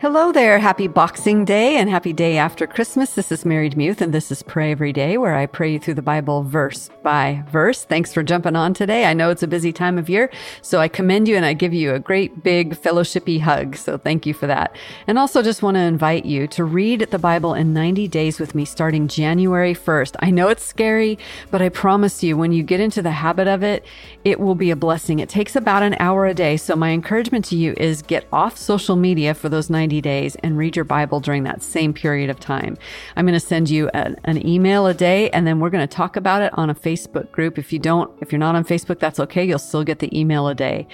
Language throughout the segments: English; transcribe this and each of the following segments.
Hello there. Happy Boxing Day and happy day after Christmas. This is Mary DeMuth and this is Pray Every Day where I pray you through the Bible verse by verse. Thanks for jumping on today. I know it's a busy time of year, so I commend you and I give you a great big fellowshipy hug. So thank you for that. And also just want to invite you to read the Bible in 90 days with me starting January 1st. I know it's scary, but I promise you when you get into the habit of it, it will be a blessing. It takes about an hour a day. So my encouragement to you is get off social media for those 90 90 days and read your Bible during that same period of time. I'm going to send you an email a day and then we're going to talk about it on a Facebook group. If you don't, if you're not on Facebook, that's okay. You'll still get the email a day.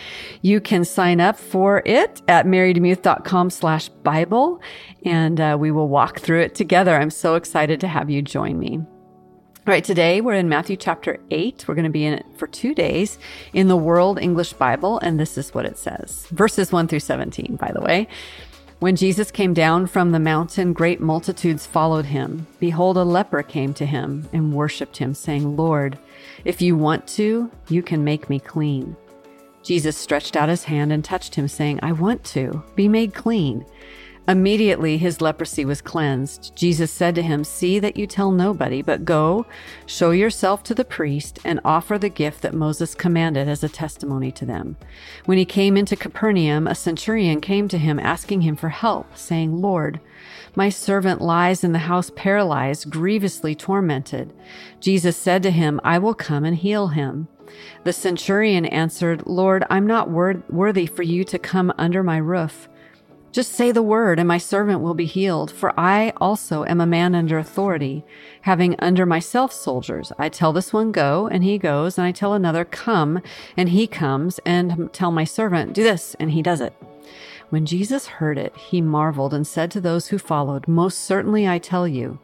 You can sign up for it at marydemuth.com slash Bible and uh, we will walk through it together. I'm so excited to have you join me. All right, today we're in Matthew chapter 8. We're going to be in it for two days in the World English Bible, and this is what it says. Verses 1 through 17, by the way. When Jesus came down from the mountain, great multitudes followed him. Behold, a leper came to him and worshipped him, saying, Lord, if you want to, you can make me clean. Jesus stretched out his hand and touched him, saying, I want to be made clean. Immediately his leprosy was cleansed. Jesus said to him, See that you tell nobody, but go, show yourself to the priest, and offer the gift that Moses commanded as a testimony to them. When he came into Capernaum, a centurion came to him asking him for help, saying, Lord, my servant lies in the house paralyzed, grievously tormented. Jesus said to him, I will come and heal him. The centurion answered, Lord, I'm not worthy for you to come under my roof. Just say the word, and my servant will be healed. For I also am a man under authority, having under myself soldiers. I tell this one, go, and he goes, and I tell another, come, and he comes, and tell my servant, do this, and he does it. When Jesus heard it, he marveled and said to those who followed, Most certainly I tell you,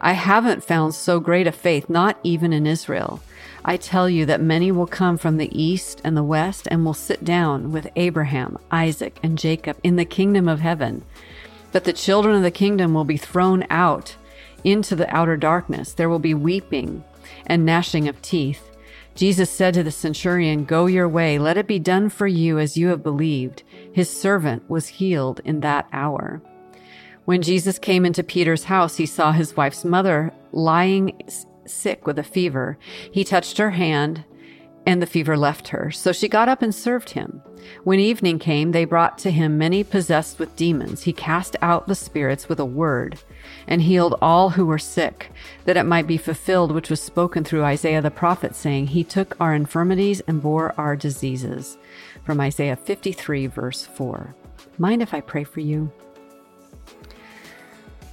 I haven't found so great a faith, not even in Israel. I tell you that many will come from the east and the west and will sit down with Abraham, Isaac, and Jacob in the kingdom of heaven. But the children of the kingdom will be thrown out into the outer darkness. There will be weeping and gnashing of teeth. Jesus said to the centurion, Go your way, let it be done for you as you have believed. His servant was healed in that hour. When Jesus came into Peter's house, he saw his wife's mother lying sick with a fever. He touched her hand, and the fever left her. So she got up and served him. When evening came, they brought to him many possessed with demons. He cast out the spirits with a word and healed all who were sick, that it might be fulfilled which was spoken through Isaiah the prophet, saying, He took our infirmities and bore our diseases. From Isaiah 53, verse 4. Mind if I pray for you?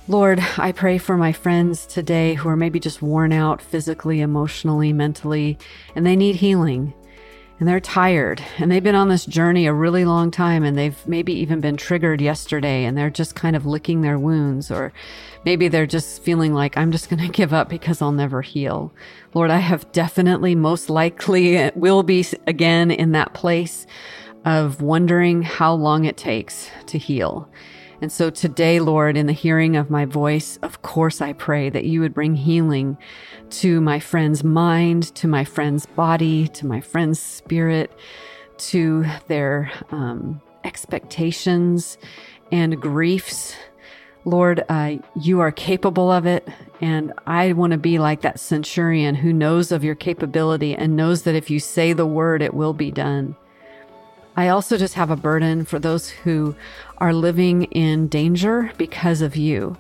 Lord, I pray for my friends today who are maybe just worn out physically, emotionally, mentally, and they need healing. And they're tired and they've been on this journey a really long time and they've maybe even been triggered yesterday and they're just kind of licking their wounds or maybe they're just feeling like I'm just going to give up because I'll never heal. Lord, I have definitely most likely will be again in that place of wondering how long it takes to heal. And so today, Lord, in the hearing of my voice, of course, I pray that you would bring healing to my friend's mind, to my friend's body, to my friend's spirit, to their um, expectations and griefs. Lord, uh, you are capable of it. And I want to be like that centurion who knows of your capability and knows that if you say the word, it will be done. I also just have a burden for those who are living in danger because of you.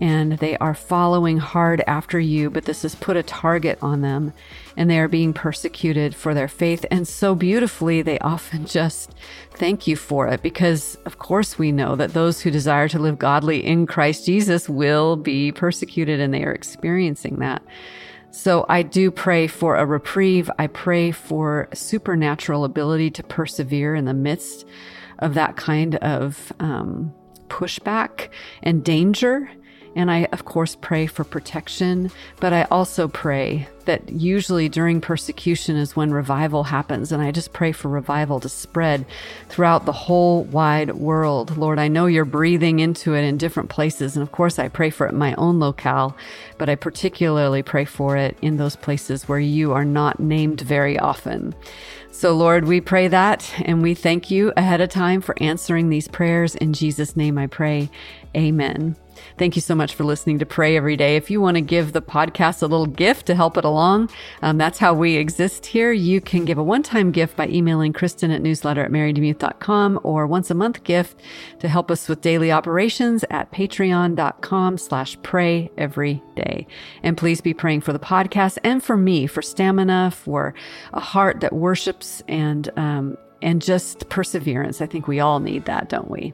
And they are following hard after you, but this has put a target on them and they are being persecuted for their faith. And so beautifully, they often just thank you for it because, of course, we know that those who desire to live godly in Christ Jesus will be persecuted and they are experiencing that. So I do pray for a reprieve. I pray for supernatural ability to persevere in the midst of that kind of um, pushback and danger. And I, of course, pray for protection, but I also pray that usually during persecution is when revival happens. And I just pray for revival to spread throughout the whole wide world. Lord, I know you're breathing into it in different places. And of course, I pray for it in my own locale, but I particularly pray for it in those places where you are not named very often. So, Lord, we pray that and we thank you ahead of time for answering these prayers. In Jesus' name I pray. Amen. Thank you so much for listening to Pray Every Day. If you want to give the podcast a little gift to help it along, um, that's how we exist here. You can give a one-time gift by emailing Kristen at newsletter at marydemuth.com or once a month gift to help us with daily operations at patreon.com slash pray every day. And please be praying for the podcast and for me, for stamina, for a heart that worships and, um, and just perseverance. I think we all need that, don't we?